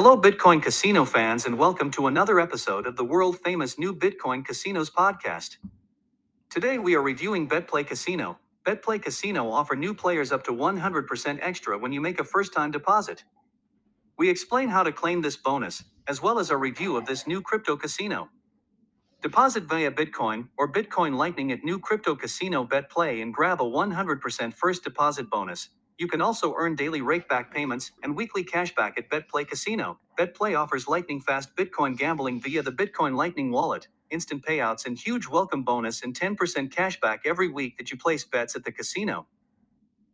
Hello, Bitcoin Casino fans, and welcome to another episode of the world famous new Bitcoin Casinos podcast. Today we are reviewing BetPlay Casino. BetPlay Casino offer new players up to 100% extra when you make a first time deposit. We explain how to claim this bonus, as well as a review of this new crypto casino. Deposit via Bitcoin or Bitcoin Lightning at new crypto casino BetPlay and grab a 100% first deposit bonus. You can also earn daily rakeback payments and weekly cashback at BetPlay Casino. BetPlay offers lightning fast Bitcoin gambling via the Bitcoin Lightning wallet, instant payouts, and huge welcome bonus and 10% cashback every week that you place bets at the casino.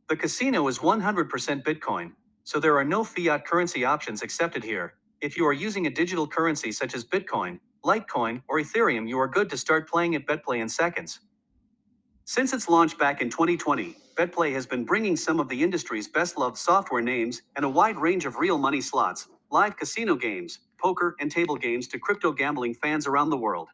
The casino is 100% Bitcoin, so there are no fiat currency options accepted here. If you are using a digital currency such as Bitcoin, Litecoin, or Ethereum, you are good to start playing at BetPlay in seconds. Since its launch back in 2020, BetPlay has been bringing some of the industry's best loved software names and a wide range of real money slots, live casino games, poker, and table games to crypto gambling fans around the world.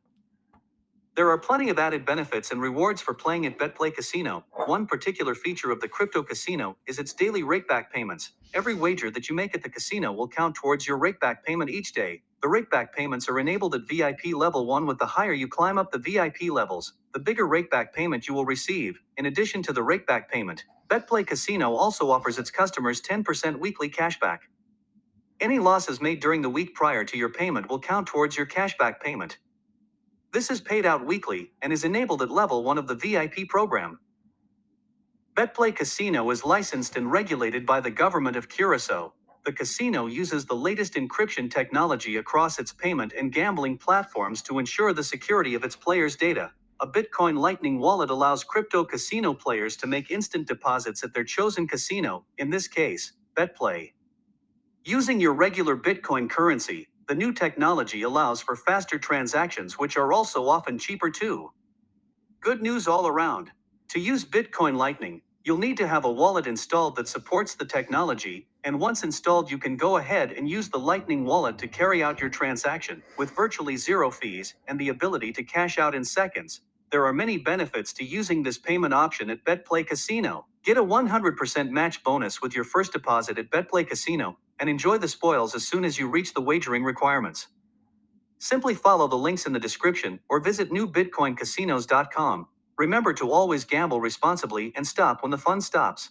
There are plenty of added benefits and rewards for playing at BetPlay Casino. One particular feature of the crypto casino is its daily rakeback payments. Every wager that you make at the casino will count towards your rakeback payment each day. The rakeback payments are enabled at VIP level 1 with the higher you climb up the VIP levels, the bigger rakeback payment you will receive. In addition to the rakeback payment, BetPlay Casino also offers its customers 10% weekly cashback. Any losses made during the week prior to your payment will count towards your cashback payment. This is paid out weekly and is enabled at level 1 of the VIP program. BetPlay Casino is licensed and regulated by the government of Curacao. The casino uses the latest encryption technology across its payment and gambling platforms to ensure the security of its players' data. A Bitcoin Lightning wallet allows crypto casino players to make instant deposits at their chosen casino, in this case, BetPlay. Using your regular Bitcoin currency, the new technology allows for faster transactions, which are also often cheaper too. Good news all around. To use Bitcoin Lightning, you'll need to have a wallet installed that supports the technology, and once installed, you can go ahead and use the Lightning wallet to carry out your transaction with virtually zero fees and the ability to cash out in seconds. There are many benefits to using this payment option at BetPlay Casino. Get a 100% match bonus with your first deposit at BetPlay Casino and enjoy the spoils as soon as you reach the wagering requirements. Simply follow the links in the description or visit newbitcoincasinos.com. Remember to always gamble responsibly and stop when the fun stops.